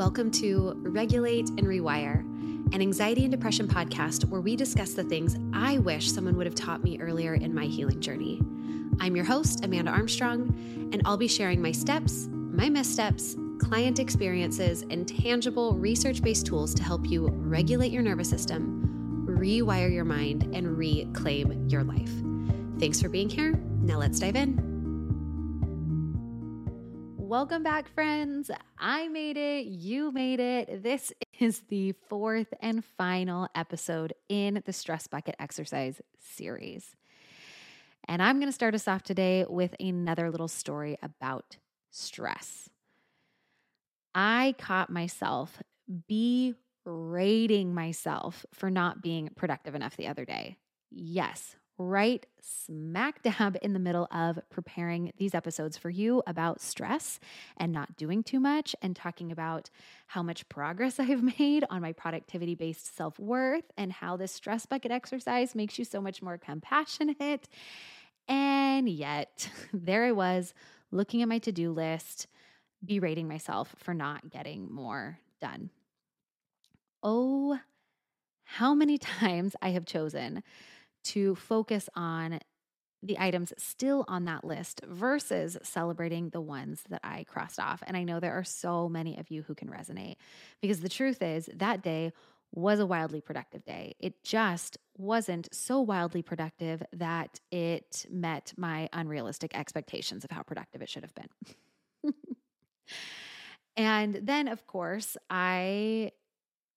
Welcome to Regulate and Rewire, an anxiety and depression podcast where we discuss the things I wish someone would have taught me earlier in my healing journey. I'm your host, Amanda Armstrong, and I'll be sharing my steps, my missteps, client experiences, and tangible research based tools to help you regulate your nervous system, rewire your mind, and reclaim your life. Thanks for being here. Now let's dive in. Welcome back, friends. I made it. You made it. This is the fourth and final episode in the Stress Bucket Exercise series. And I'm going to start us off today with another little story about stress. I caught myself berating myself for not being productive enough the other day. Yes, right smack dab in the middle of preparing these episodes for you about stress and not doing too much and talking about how much progress I've made on my productivity based self worth and how this stress bucket exercise makes you so much more compassionate. And yet, there I was looking at my to do list, berating myself for not getting more done. Oh, how many times I have chosen to focus on the items still on that list versus celebrating the ones that I crossed off. And I know there are so many of you who can resonate because the truth is that day was a wildly productive day. It just wasn't so wildly productive that it met my unrealistic expectations of how productive it should have been. and then, of course, I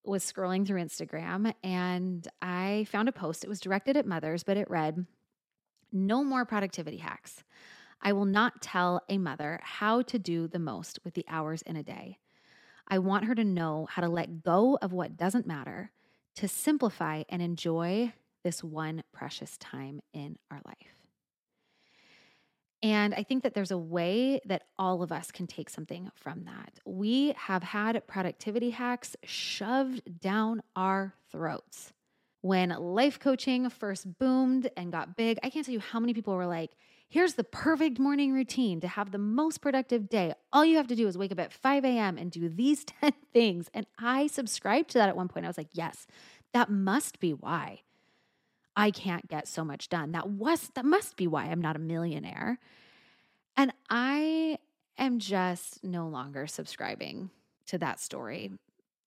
was scrolling through Instagram and I found a post. It was directed at mothers, but it read, No more productivity hacks. I will not tell a mother how to do the most with the hours in a day. I want her to know how to let go of what doesn't matter, to simplify and enjoy this one precious time in our life. And I think that there's a way that all of us can take something from that. We have had productivity hacks shoved down our throats. When life coaching first boomed and got big, I can't tell you how many people were like, here's the perfect morning routine to have the most productive day. All you have to do is wake up at 5 a.m. and do these 10 things. And I subscribed to that at one point. I was like, yes, that must be why. I can't get so much done. That was that must be why I'm not a millionaire. And I am just no longer subscribing to that story,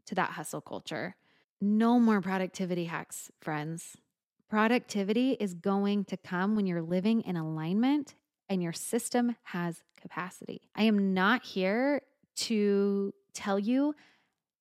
to that hustle culture. No more productivity hacks, friends. Productivity is going to come when you're living in alignment and your system has capacity. I am not here to tell you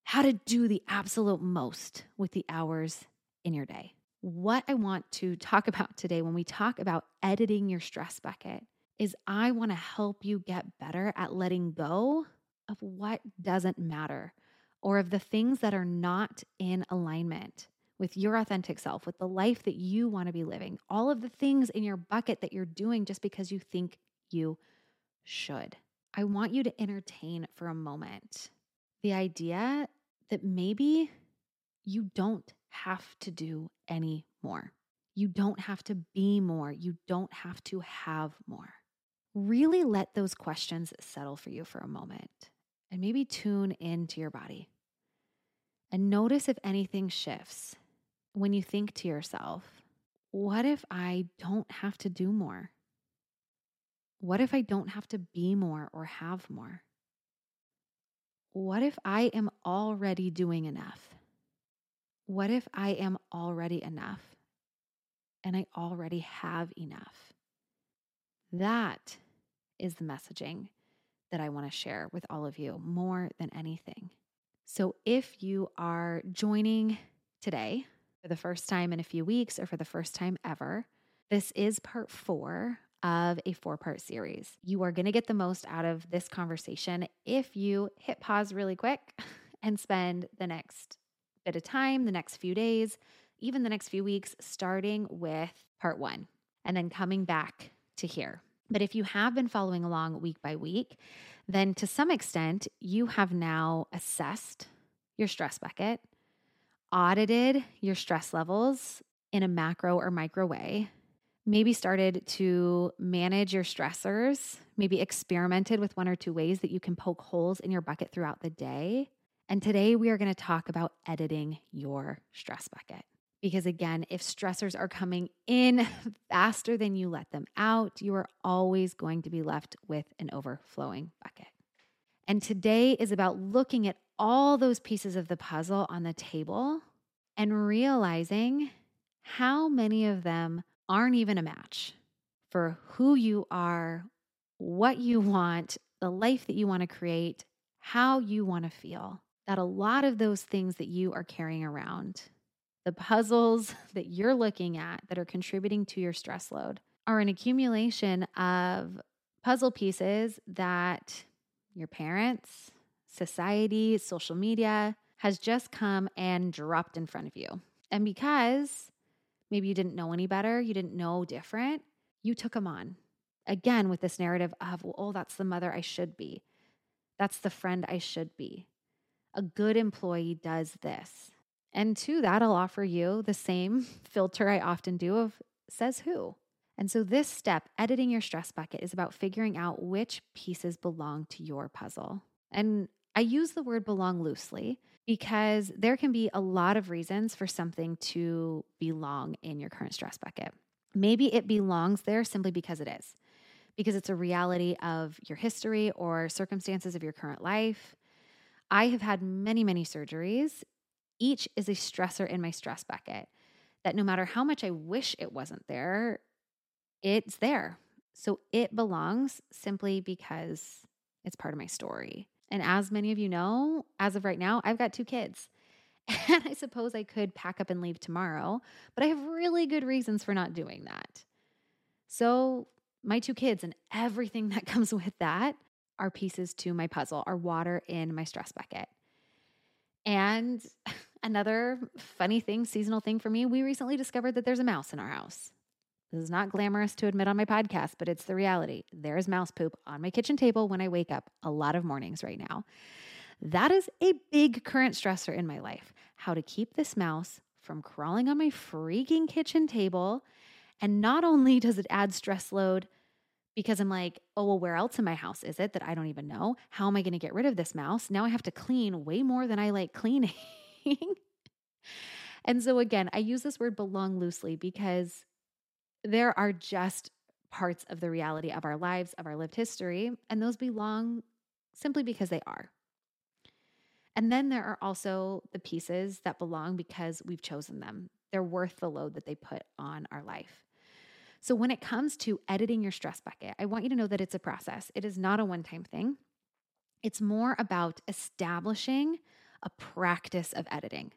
how to do the absolute most with the hours in your day what I want to talk about today when we talk about editing your stress bucket is I want to help you get better at letting go of what doesn't matter or of the things that are not in alignment with your authentic self, with the life that you want to be living, all of the things in your bucket that you're doing just because you think you should. I want you to entertain for a moment the idea that maybe you don't have to do any more. You don't have to be more. You don't have to have more. Really let those questions settle for you for a moment and maybe tune into your body and notice if anything shifts when you think to yourself, what if I don't have to do more? What if I don't have to be more or have more? What if I am already doing enough? What if I am already enough and I already have enough? That is the messaging that I want to share with all of you more than anything. So if you are joining today for the first time in a few weeks or for the first time ever, this is part four of a four part series. You are going to get the most out of this conversation if you hit pause really quick and spend the next bit of time, the next few days, even the next few weeks, starting with part one and then coming back to here. But if you have been following along week by week, then to some extent, you have now assessed your stress bucket, audited your stress levels in a macro or micro way, maybe started to manage your stressors, maybe experimented with one or two ways that you can poke holes in your bucket throughout the day, And today we are going to talk about editing your stress bucket. Because again, if stressors are coming in faster than you let them out, you are always going to be left with an overflowing bucket. And today is about looking at all those pieces of the puzzle on the table and realizing how many of them aren't even a match for who you are, what you want, the life that you want to create, how you want to feel. That a lot of those things that you are carrying around, the puzzles that you're looking at that are contributing to your stress load, are an accumulation of puzzle pieces that your parents, society, social media has just come and dropped in front of you. And because maybe you didn't know any better, you didn't know different, you took them on. Again, with this narrative of, oh, that's the mother I should be. That's the friend I should be. A good employee does this. And to that, I'll offer you the same filter I often do of says who. And so, this step, editing your stress bucket, is about figuring out which pieces belong to your puzzle. And I use the word belong loosely because there can be a lot of reasons for something to belong in your current stress bucket. Maybe it belongs there simply because it is, because it's a reality of your history or circumstances of your current life. I have had many, many surgeries. Each is a stressor in my stress bucket that no matter how much I wish it wasn't there, it's there. So it belongs simply because it's part of my story. And as many of you know, as of right now, I've got two kids. And I suppose I could pack up and leave tomorrow, but I have really good reasons for not doing that. So, my two kids and everything that comes with that are pieces to my puzzle, are water in my stress bucket. And another funny thing, seasonal thing for me, we recently discovered that there's a mouse in our house. This is not glamorous to admit on my podcast, but it's the reality. There is mouse poop on my kitchen table when I wake up a lot of mornings right now. That is a big current stressor in my life. How to keep this mouse from crawling on my freaking kitchen table. And not only does it add stress load because I'm like, oh, well, where else in my house is it that I don't even know? How am I going to get rid of this mouse? Now I have to clean way more than I like cleaning. and so, again, I use this word belong loosely because there are just parts of the reality of our lives, of our lived history, and those belong simply because they are. And then there are also the pieces that belong because we've chosen them. They're worth the load that they put on our life. So, when it comes to editing your stress bucket, I want you to know that it's a process. It is not a one time thing. It's more about establishing a practice of editing.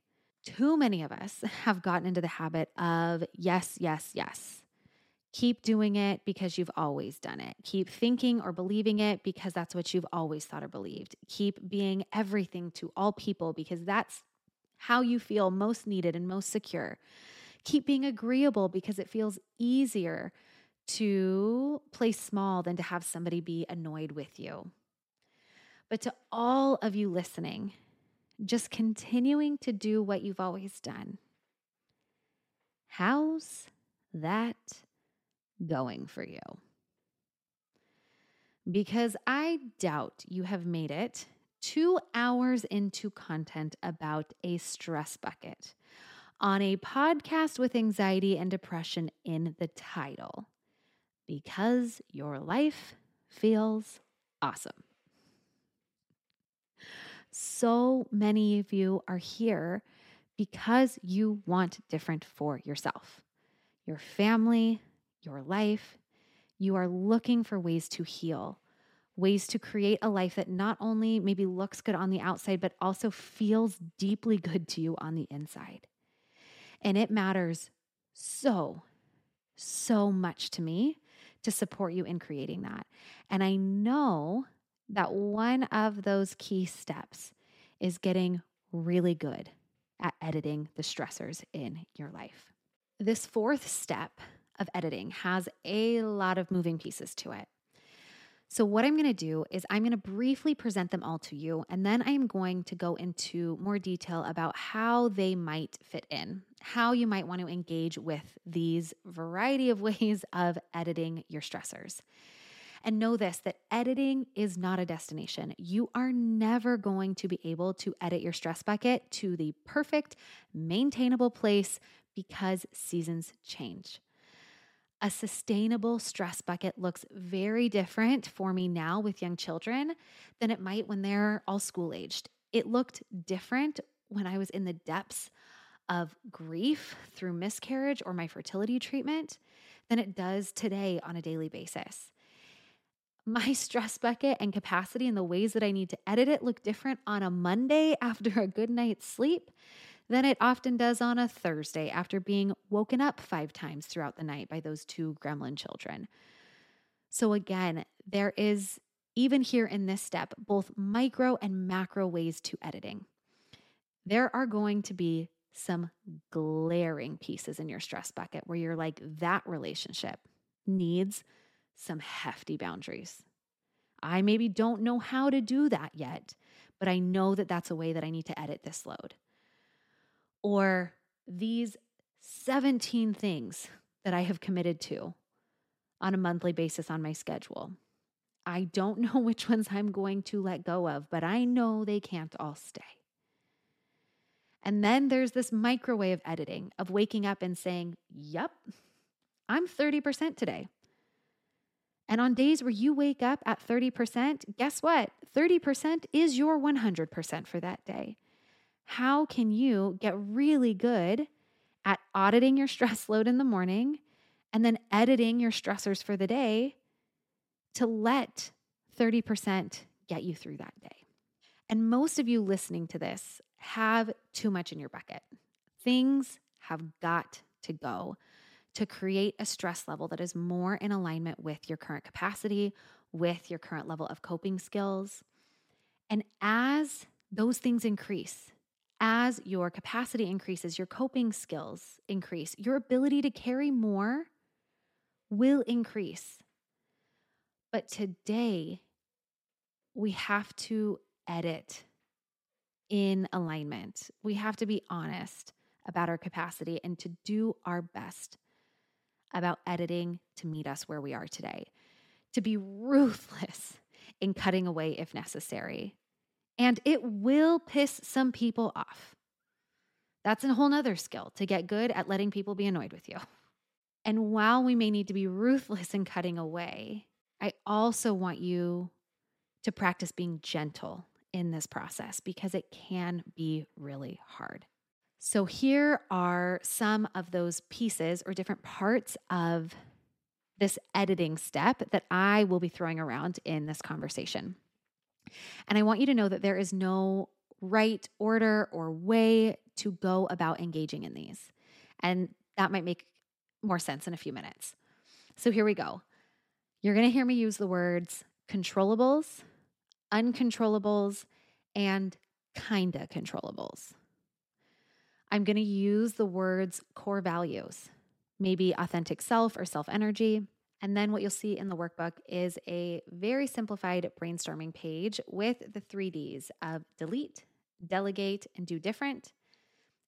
Too many of us have gotten into the habit of yes, yes, yes. Keep doing it because you've always done it. Keep thinking or believing it because that's what you've always thought or believed. Keep being everything to all people because that's how you feel most needed and most secure. Keep being agreeable because it feels easier to play small than to have somebody be annoyed with you. But to all of you listening, just continuing to do what you've always done. How's that going for you? Because I doubt you have made it two hours into content about a stress bucket on a podcast with anxiety and depression in the title because your life feels awesome. So many of you are here because you want different for yourself, your family, your life, you are looking for ways to heal, ways to create a life that not only maybe looks good on the outside, but also feels deeply good to you on the inside. And it matters so, so much to me to support you in creating that. And I know that one of those key steps is getting really good at editing the stressors in your life. This fourth step of editing has a lot of moving pieces to it. So, what I'm going to do is I'm going to briefly present them all to you, and then I'm going to go into more detail about how they might fit in, how you might want to engage with these variety of ways of editing your stressors. And know this that editing is not a destination. You are never going to be able to edit your stress bucket to the perfect, maintainable place because seasons change. A sustainable stress bucket looks very different for me now with young children than it might when they're all school aged. It looked different when I was in the depths of grief through miscarriage or my fertility treatment than it does today on a daily basis. My stress bucket and capacity and the ways that I need to edit it look different on a Monday after a good night's sleep than it often does on a Thursday after being woken up five times throughout the night by those two gremlin children. So, again, there is, even here in this step, both micro and macro ways to editing. There are going to be some glaring pieces in your stress bucket where you're like, that relationship needs some hefty boundaries. I maybe don't know how to do that yet, but I know that that's a way that I need to edit this load or these 17 things that I have committed to on a monthly basis on my schedule. I don't know which ones I'm going to let go of, but I know they can't all stay. And then there's this microwave editing of waking up and saying, Yep, I'm 30% today. And on days where you wake up at 30%, guess what? 30% is your 100% for that day how can you get really good at auditing your stress load in the morning and then editing your stressors for the day to let 30% get you through that day? And most of you listening to this have too much in your bucket. Things have got to go to create a stress level that is more in alignment with your current capacity, with your current level of coping skills. And as those things increase, as your capacity increases, your coping skills increase, your ability to carry more will increase. But today, we have to edit in alignment. We have to be honest about our capacity and to do our best about editing to meet us where we are today, to be ruthless in cutting away if necessary, and it will piss some people off. That's a whole nother skill to get good at letting people be annoyed with you. And while we may need to be ruthless in cutting away, I also want you to practice being gentle in this process because it can be really hard. So, here are some of those pieces or different parts of this editing step that I will be throwing around in this conversation. And I want you to know that there is no right order or way to go about engaging in these. And that might make more sense in a few minutes. So here we go. You're going to hear me use the words controllables, uncontrollables, and kinda controllables. I'm going to use the words core values, maybe authentic self or self energy, and then what you'll see in the workbook is a very simplified brainstorming page with the three Ds of delete, delegate, and do different.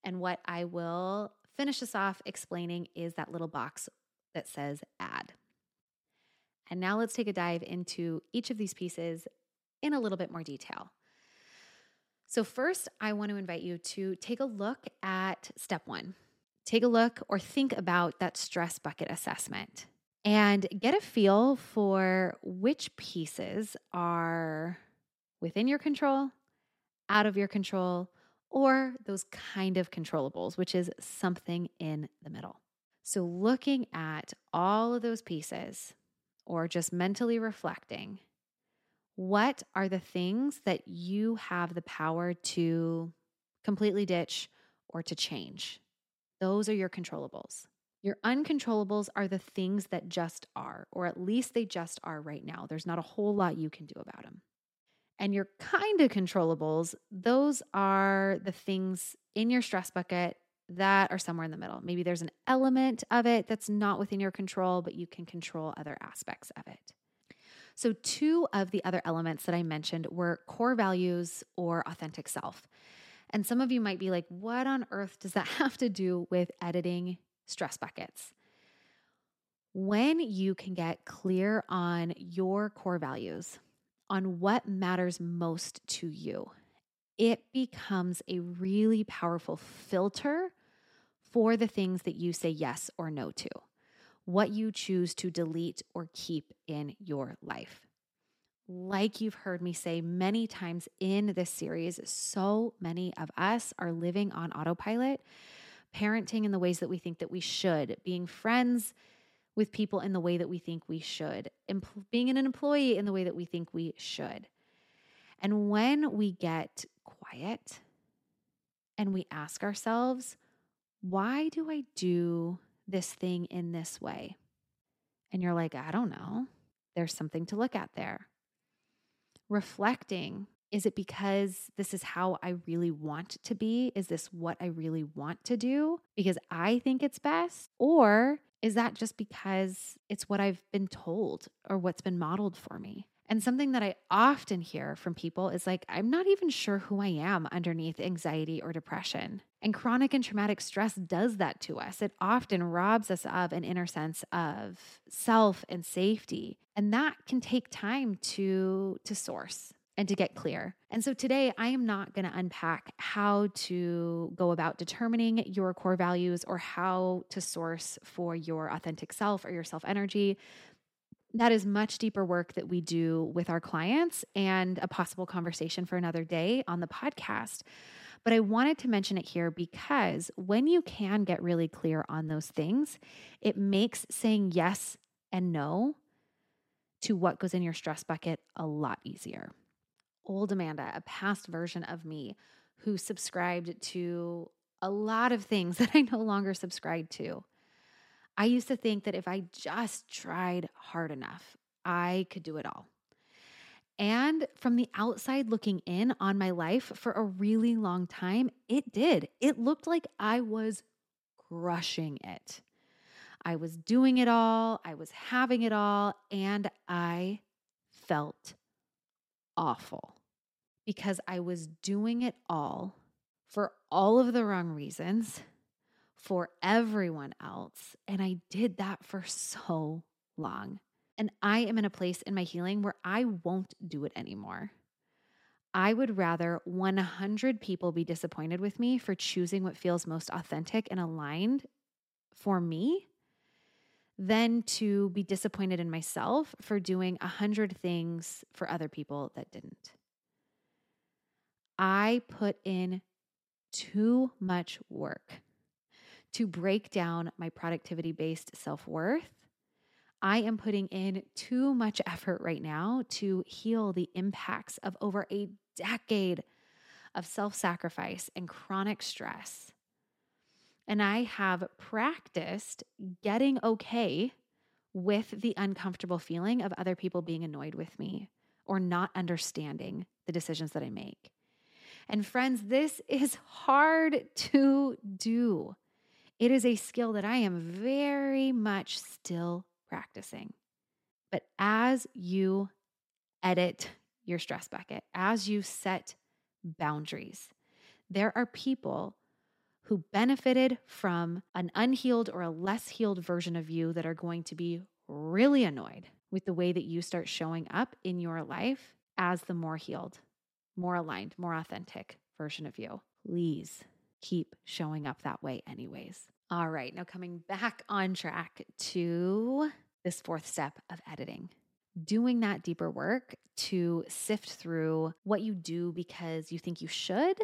And what I will finish this off explaining is that little box that says add. And now let's take a dive into each of these pieces in a little bit more detail. So, first, I want to invite you to take a look at step one. Take a look or think about that stress bucket assessment and get a feel for which pieces are within your control, out of your control, or those kind of controllables, which is something in the middle. So, looking at all of those pieces or just mentally reflecting, what are the things that you have the power to completely ditch or to change? Those are your controllables. Your uncontrollables are the things that just are, or at least they just are right now. There's not a whole lot you can do about them. And your kind of controllables, those are the things in your stress bucket that are somewhere in the middle. Maybe there's an element of it that's not within your control, but you can control other aspects of it. So, two of the other elements that I mentioned were core values or authentic self. And some of you might be like, what on earth does that have to do with editing stress buckets. When you can get clear on your core values, on what matters most to you, it becomes a really powerful filter for the things that you say yes or no to, what you choose to delete or keep in your life. Like you've heard me say many times in this series, so many of us are living on autopilot, parenting in the ways that we think that we should, being friends with people in the way that we think we should, being an employee in the way that we think we should. And when we get quiet and we ask ourselves, why do I do this thing in this way? And you're like, I don't know. There's something to look at there. Reflecting is it because this is how I really want to be? Is this what I really want to do because I think it's best? Or is that just because it's what I've been told or what's been modeled for me? And something that I often hear from people is like, I'm not even sure who I am underneath anxiety or depression. And chronic and traumatic stress does that to us. It often robs us of an inner sense of self and safety. And that can take time to, to source and to get clear. And so today, I am not going to unpack how to go about determining your core values or how to source for your authentic self or your self energy that is much deeper work that we do with our clients and a possible conversation for another day on the podcast. But I wanted to mention it here because when you can get really clear on those things, it makes saying yes and no to what goes in your stress bucket a lot easier. Old Amanda, a past version of me who subscribed to a lot of things that I no longer subscribe to. I used to think that if I just tried hard enough, I could do it all. And from the outside looking in on my life for a really long time, it did. It looked like I was crushing it. I was doing it all, I was having it all, and I felt awful because I was doing it all for all of the wrong reasons for everyone else. And I did that for so long. And I am in a place in my healing where I won't do it anymore. I would rather 100 people be disappointed with me for choosing what feels most authentic and aligned for me than to be disappointed in myself for doing a 100 things for other people that didn't. I put in too much work to break down my productivity based self worth. I am putting in too much effort right now to heal the impacts of over a decade of self sacrifice and chronic stress. And I have practiced getting okay with the uncomfortable feeling of other people being annoyed with me or not understanding the decisions that I make. And friends, this is hard to do. It is a skill that I am very much still practicing. But as you edit your stress bucket, as you set boundaries, there are people who benefited from an unhealed or a less healed version of you that are going to be really annoyed with the way that you start showing up in your life as the more healed, more aligned, more authentic version of you. Please keep showing up that way, anyways. All right, now coming back on track to this fourth step of editing. Doing that deeper work to sift through what you do because you think you should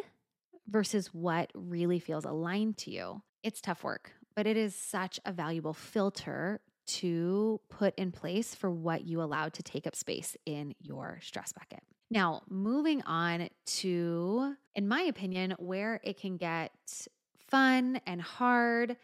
versus what really feels aligned to you. It's tough work, but it is such a valuable filter to put in place for what you allow to take up space in your stress bucket. Now, moving on to, in my opinion, where it can get fun and hard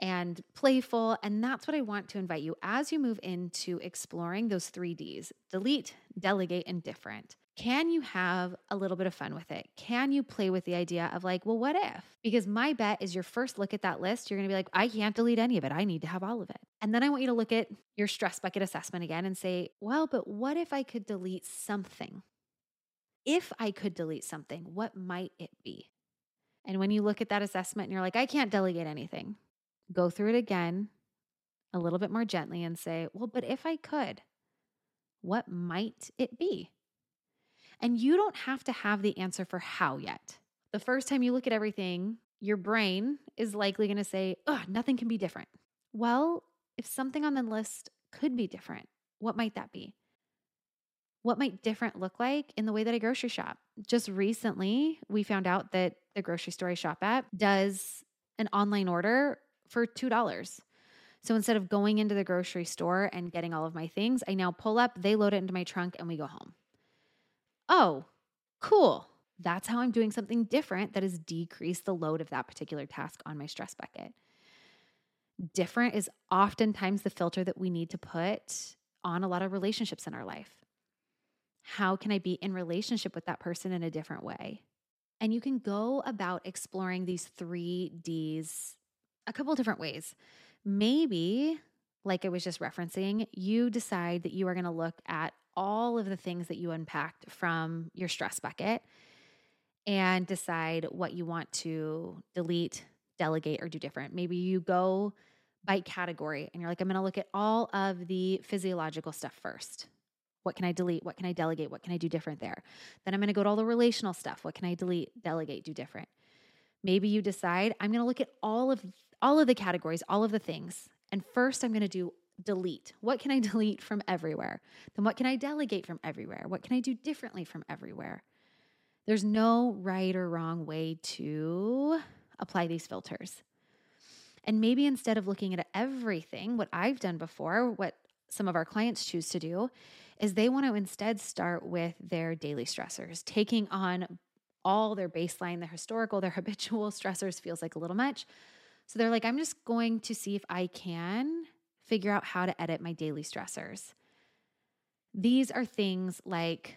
and playful. And that's what I want to invite you as you move into exploring those three Ds delete, delegate, and different. Can you have a little bit of fun with it? Can you play with the idea of like, well, what if? Because my bet is your first look at that list, you're gonna be like, I can't delete any of it. I need to have all of it. And then I want you to look at your stress bucket assessment again and say, well, but what if I could delete something? if I could delete something, what might it be? And when you look at that assessment and you're like, I can't delegate anything, go through it again a little bit more gently and say, well, but if I could, what might it be? And you don't have to have the answer for how yet. The first time you look at everything, your brain is likely going to say, oh, nothing can be different. Well, if something on the list could be different, what might that be? What might different look like in the way that I grocery shop? Just recently, we found out that the grocery store I shop at does an online order for $2. So instead of going into the grocery store and getting all of my things, I now pull up, they load it into my trunk, and we go home. Oh, cool. That's how I'm doing something different that has decreased the load of that particular task on my stress bucket. Different is oftentimes the filter that we need to put on a lot of relationships in our life. How can I be in relationship with that person in a different way? And you can go about exploring these three D's a couple different ways. Maybe, like I was just referencing, you decide that you are going to look at all of the things that you unpacked from your stress bucket and decide what you want to delete, delegate, or do different. Maybe you go by category and you're like, I'm going to look at all of the physiological stuff first. What can I delete? What can I delegate? What can I do different there? Then I'm going to go to all the relational stuff. What can I delete, delegate, do different? Maybe you decide I'm going to look at all of all of the categories, all of the things. And first I'm going to do delete. What can I delete from everywhere? Then what can I delegate from everywhere? What can I do differently from everywhere? There's no right or wrong way to apply these filters. And maybe instead of looking at everything, what I've done before, what some of our clients choose to do is they want to instead start with their daily stressors, taking on all their baseline, their historical, their habitual stressors feels like a little much. So they're like, I'm just going to see if I can figure out how to edit my daily stressors. These are things like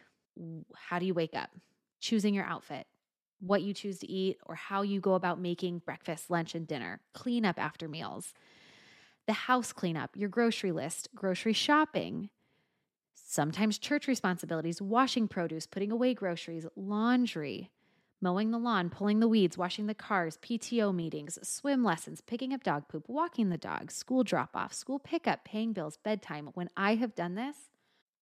how do you wake up, choosing your outfit, what you choose to eat, or how you go about making breakfast, lunch, and dinner, clean up after meals, the house cleanup, your grocery list, grocery shopping, sometimes church responsibilities, washing produce, putting away groceries, laundry, mowing the lawn, pulling the weeds, washing the cars, PTO meetings, swim lessons, picking up dog poop, walking the dog, school drop off, school pickup, paying bills, bedtime. When I have done this,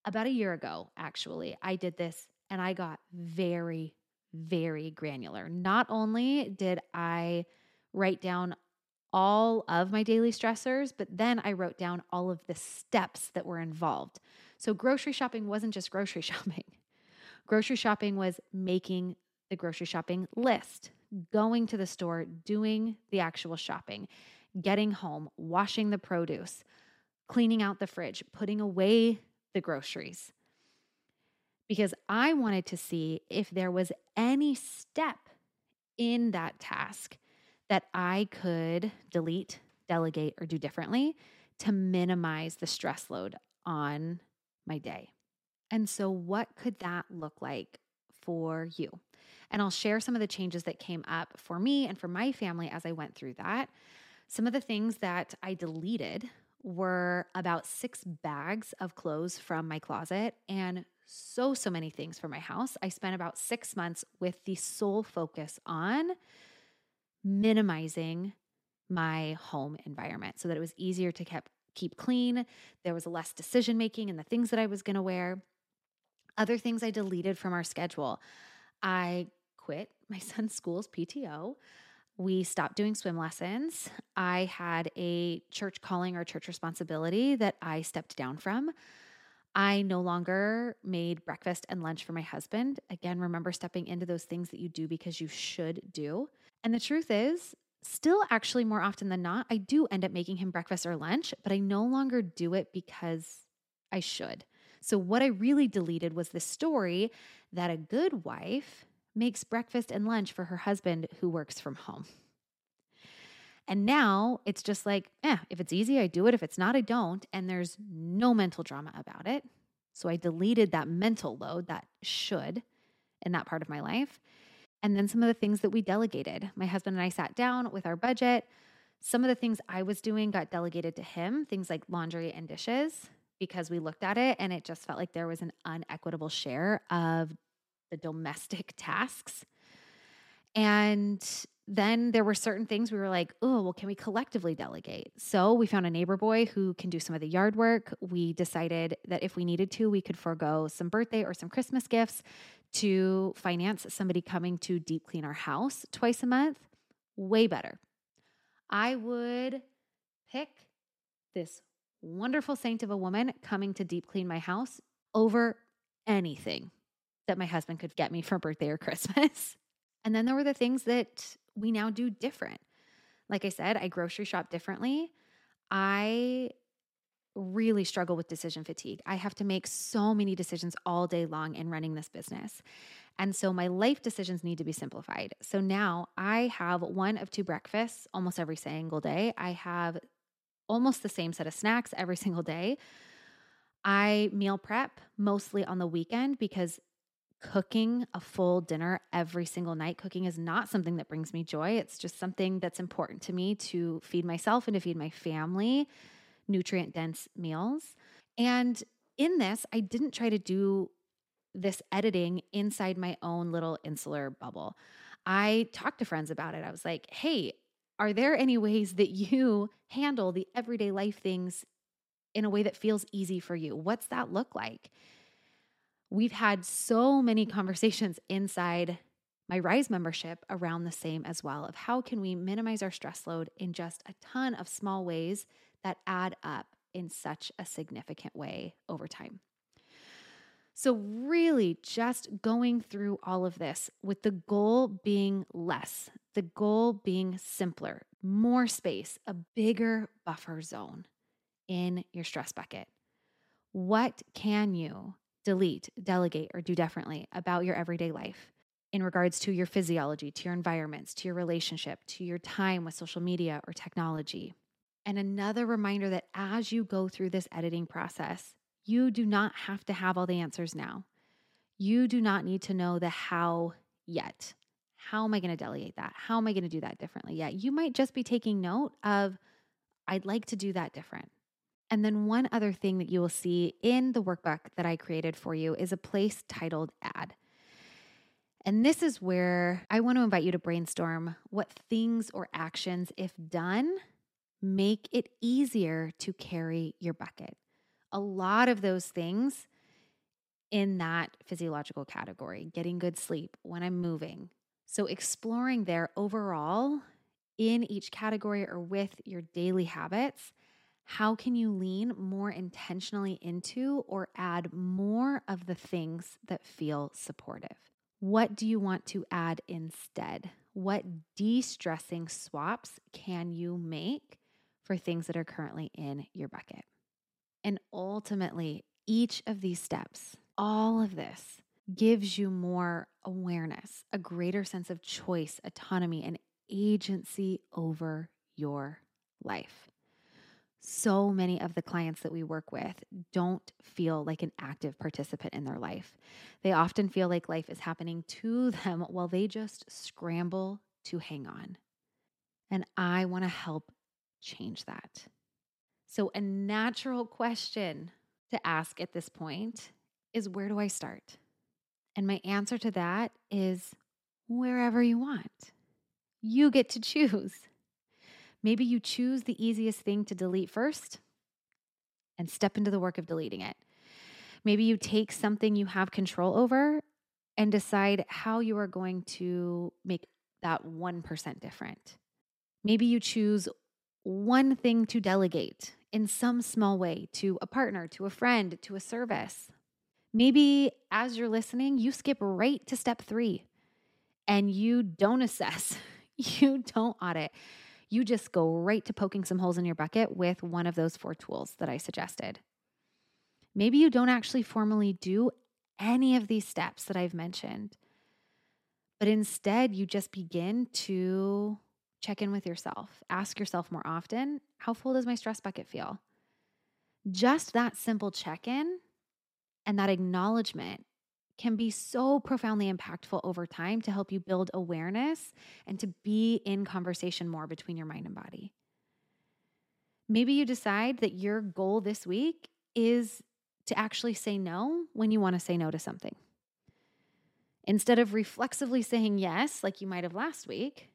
about a year ago, actually, I did this and I got very, very granular. Not only did I write down all of my daily stressors, but then I wrote down all of the steps that were involved. So, grocery shopping wasn't just grocery shopping. Grocery shopping was making the grocery shopping list, going to the store, doing the actual shopping, getting home, washing the produce, cleaning out the fridge, putting away the groceries. Because I wanted to see if there was any step in that task that I could delete, delegate, or do differently to minimize the stress load on my day. And so, what could that look like for you? And I'll share some of the changes that came up for me and for my family as I went through that. Some of the things that I deleted were about six bags of clothes from my closet and so, so many things for my house. I spent about six months with the sole focus on minimizing my home environment so that it was easier to keep, keep clean. There was less decision making in the things that I was going to wear. Other things I deleted from our schedule. I quit my son's school's PTO. We stopped doing swim lessons. I had a church calling or church responsibility that I stepped down from. I no longer made breakfast and lunch for my husband. Again, remember stepping into those things that you do because you should do. And the truth is, still actually more often than not, I do end up making him breakfast or lunch, but I no longer do it because I should. So, what I really deleted was the story that a good wife makes breakfast and lunch for her husband who works from home. And now it's just like, eh, if it's easy, I do it. If it's not, I don't. And there's no mental drama about it. So I deleted that mental load that should in that part of my life. And then some of the things that we delegated. My husband and I sat down with our budget. Some of the things I was doing got delegated to him, things like laundry and dishes, because we looked at it and it just felt like there was an unequitable share of the domestic tasks. And then there were certain things we were like, oh, well, can we collectively delegate? So we found a neighbor boy who can do some of the yard work. We decided that if we needed to, we could forego some birthday or some Christmas gifts to finance somebody coming to deep clean our house twice a month. Way better. I would pick this wonderful saint of a woman coming to deep clean my house over anything that my husband could get me for birthday or Christmas. And then there were the things that we now do different. Like I said, I grocery shop differently. I really struggle with decision fatigue. I have to make so many decisions all day long in running this business. And so my life decisions need to be simplified. So now I have one of two breakfasts almost every single day. I have almost the same set of snacks every single day. I meal prep mostly on the weekend because cooking a full dinner every single night. Cooking is not something that brings me joy. It's just something that's important to me to feed myself and to feed my family nutrient dense meals. And in this, I didn't try to do this editing inside my own little insular bubble. I talked to friends about it. I was like, hey, are there any ways that you handle the everyday life things in a way that feels easy for you? What's that look like? We've had so many conversations inside my Rise membership around the same as well of how can we minimize our stress load in just a ton of small ways that add up in such a significant way over time. So, really, just going through all of this with the goal being less, the goal being simpler, more space, a bigger buffer zone in your stress bucket. What can you delete, delegate, or do differently about your everyday life in regards to your physiology, to your environments, to your relationship, to your time with social media or technology. And another reminder that as you go through this editing process, you do not have to have all the answers now. You do not need to know the how yet. How am I going to delegate that? How am I going to do that differently yet? You might just be taking note of, I'd like to do that different. And then one other thing that you will see in the workbook that I created for you is a place titled Add. And this is where I want to invite you to brainstorm what things or actions, if done, make it easier to carry your bucket. A lot of those things in that physiological category, getting good sleep when I'm moving. So, exploring there overall in each category or with your daily habits how can you lean more intentionally into or add more of the things that feel supportive? What do you want to add instead? What de stressing swaps can you make for things that are currently in your bucket? And ultimately, each of these steps, all of this, gives you more awareness, a greater sense of choice, autonomy, and agency over your life so many of the clients that we work with don't feel like an active participant in their life. They often feel like life is happening to them while they just scramble to hang on. And I want to help change that. So, a natural question to ask at this point is where do I start? And my answer to that is wherever you want. You get to choose. Maybe you choose the easiest thing to delete first and step into the work of deleting it. Maybe you take something you have control over and decide how you are going to make that 1% different. Maybe you choose one thing to delegate in some small way to a partner, to a friend, to a service. Maybe as you're listening, you skip right to step three and you don't assess, you don't audit, you just go right to poking some holes in your bucket with one of those four tools that I suggested. Maybe you don't actually formally do any of these steps that I've mentioned, but instead you just begin to check in with yourself. Ask yourself more often how full does my stress bucket feel? Just that simple check in and that acknowledgement can be so profoundly impactful over time to help you build awareness and to be in conversation more between your mind and body. Maybe you decide that your goal this week is to actually say no when you want to say no to something. Instead of reflexively saying yes, like you might have last week,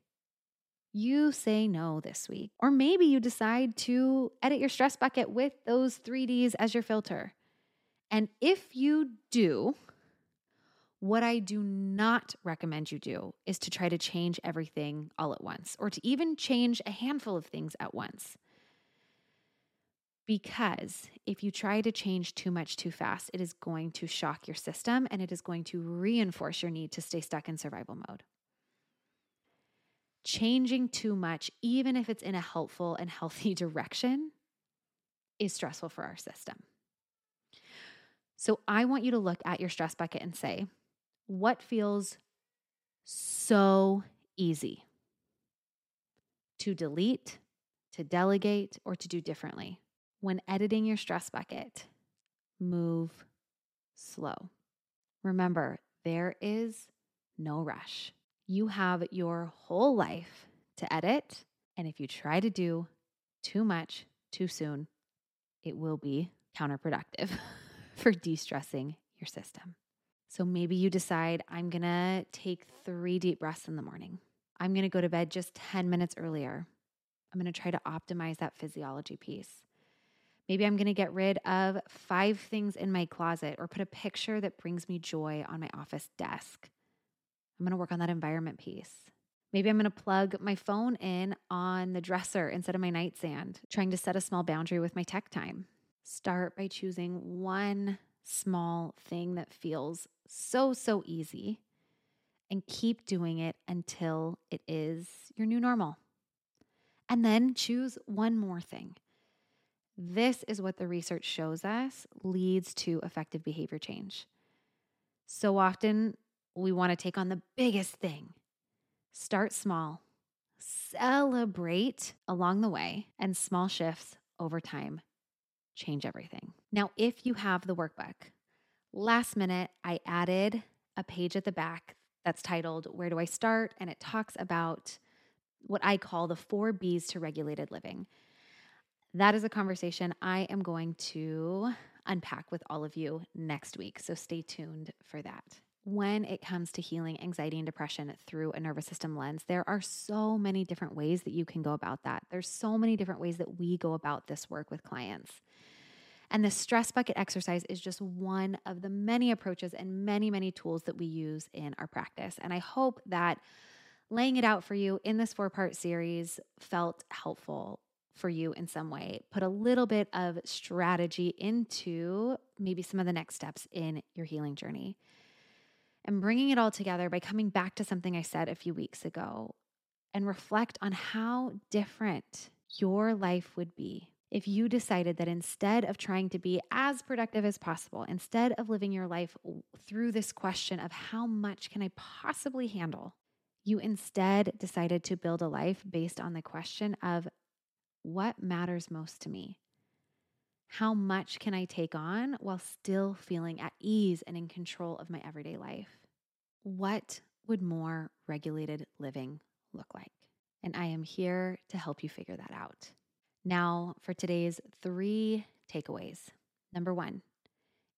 you say no this week. Or maybe you decide to edit your stress bucket with those 3Ds as your filter. And if you do, what I do not recommend you do is to try to change everything all at once or to even change a handful of things at once. Because if you try to change too much too fast, it is going to shock your system and it is going to reinforce your need to stay stuck in survival mode changing too much, even if it's in a helpful and healthy direction, is stressful for our system. So I want you to look at your stress bucket and say, what feels so easy to delete, to delegate, or to do differently? When editing your stress bucket, move slow. Remember, there is no rush. You have your whole life to edit. And if you try to do too much too soon, it will be counterproductive for de stressing your system. So maybe you decide, I'm gonna take three deep breaths in the morning. I'm gonna go to bed just 10 minutes earlier. I'm gonna try to optimize that physiology piece. Maybe I'm gonna get rid of five things in my closet or put a picture that brings me joy on my office desk. I'm going to work on that environment piece. Maybe I'm going to plug my phone in on the dresser instead of my nightstand, trying to set a small boundary with my tech time. Start by choosing one small thing that feels so, so easy and keep doing it until it is your new normal. And then choose one more thing. This is what the research shows us leads to effective behavior change. So often, we want to take on the biggest thing. Start small, celebrate along the way, and small shifts over time change everything. Now, if you have the workbook, last minute I added a page at the back that's titled Where Do I Start? And it talks about what I call the four B's to regulated living. That is a conversation I am going to unpack with all of you next week. So stay tuned for that when it comes to healing anxiety and depression through a nervous system lens, there are so many different ways that you can go about that. There's so many different ways that we go about this work with clients. And the stress bucket exercise is just one of the many approaches and many, many tools that we use in our practice. And I hope that laying it out for you in this four part series felt helpful for you in some way. Put a little bit of strategy into maybe some of the next steps in your healing journey and bringing it all together by coming back to something I said a few weeks ago and reflect on how different your life would be if you decided that instead of trying to be as productive as possible, instead of living your life through this question of how much can I possibly handle, you instead decided to build a life based on the question of what matters most to me? How much can I take on while still feeling at ease and in control of my everyday life? What would more regulated living look like? And I am here to help you figure that out. Now, for today's three takeaways. Number one,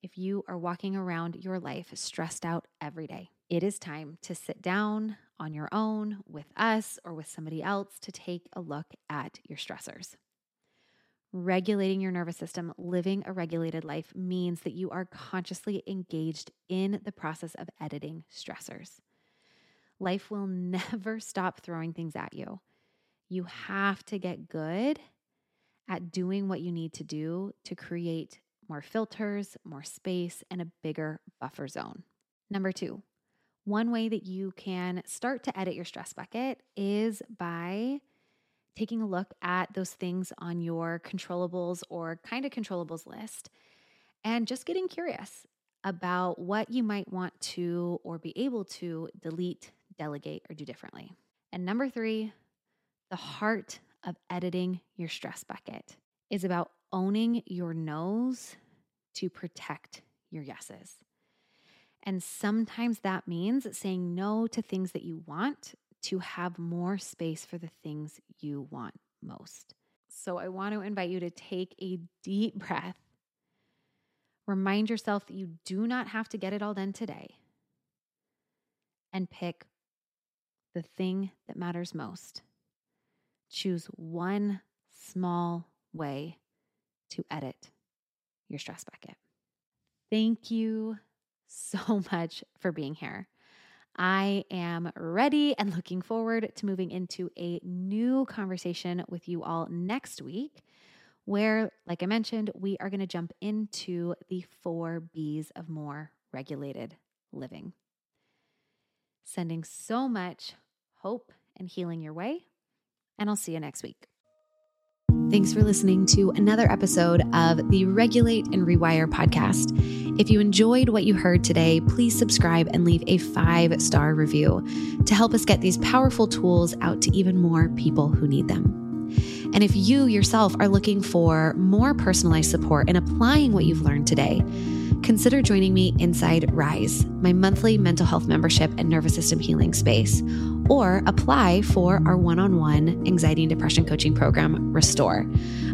if you are walking around your life stressed out every day, it is time to sit down on your own with us or with somebody else to take a look at your stressors. Regulating your nervous system, living a regulated life means that you are consciously engaged in the process of editing stressors. Life will never stop throwing things at you. You have to get good at doing what you need to do to create more filters, more space, and a bigger buffer zone. Number two, one way that you can start to edit your stress bucket is by taking a look at those things on your controllables or kind of controllables list and just getting curious about what you might want to or be able to delete, delegate, or do differently. And number three, the heart of editing your stress bucket is about owning your no's to protect your yeses. And sometimes that means saying no to things that you want to have more space for the things you want most. So I want to invite you to take a deep breath. Remind yourself that you do not have to get it all done today. And pick the thing that matters most choose one small way to edit your stress bucket. Thank you so much for being here. I am ready and looking forward to moving into a new conversation with you all next week, where, like I mentioned, we are going to jump into the four B's of more regulated living. Sending so much hope and healing your way, and I'll see you next week. Thanks for listening to another episode of the Regulate and Rewire podcast. If you enjoyed what you heard today, please subscribe and leave a five star review to help us get these powerful tools out to even more people who need them. And if you yourself are looking for more personalized support in applying what you've learned today, consider joining me inside Rise, my monthly mental health membership and nervous system healing space, or apply for our one on one anxiety and depression coaching program, Restore.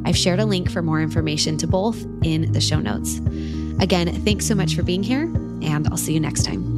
I've shared a link for more information to both in the show notes. Again, thanks so much for being here, and I'll see you next time.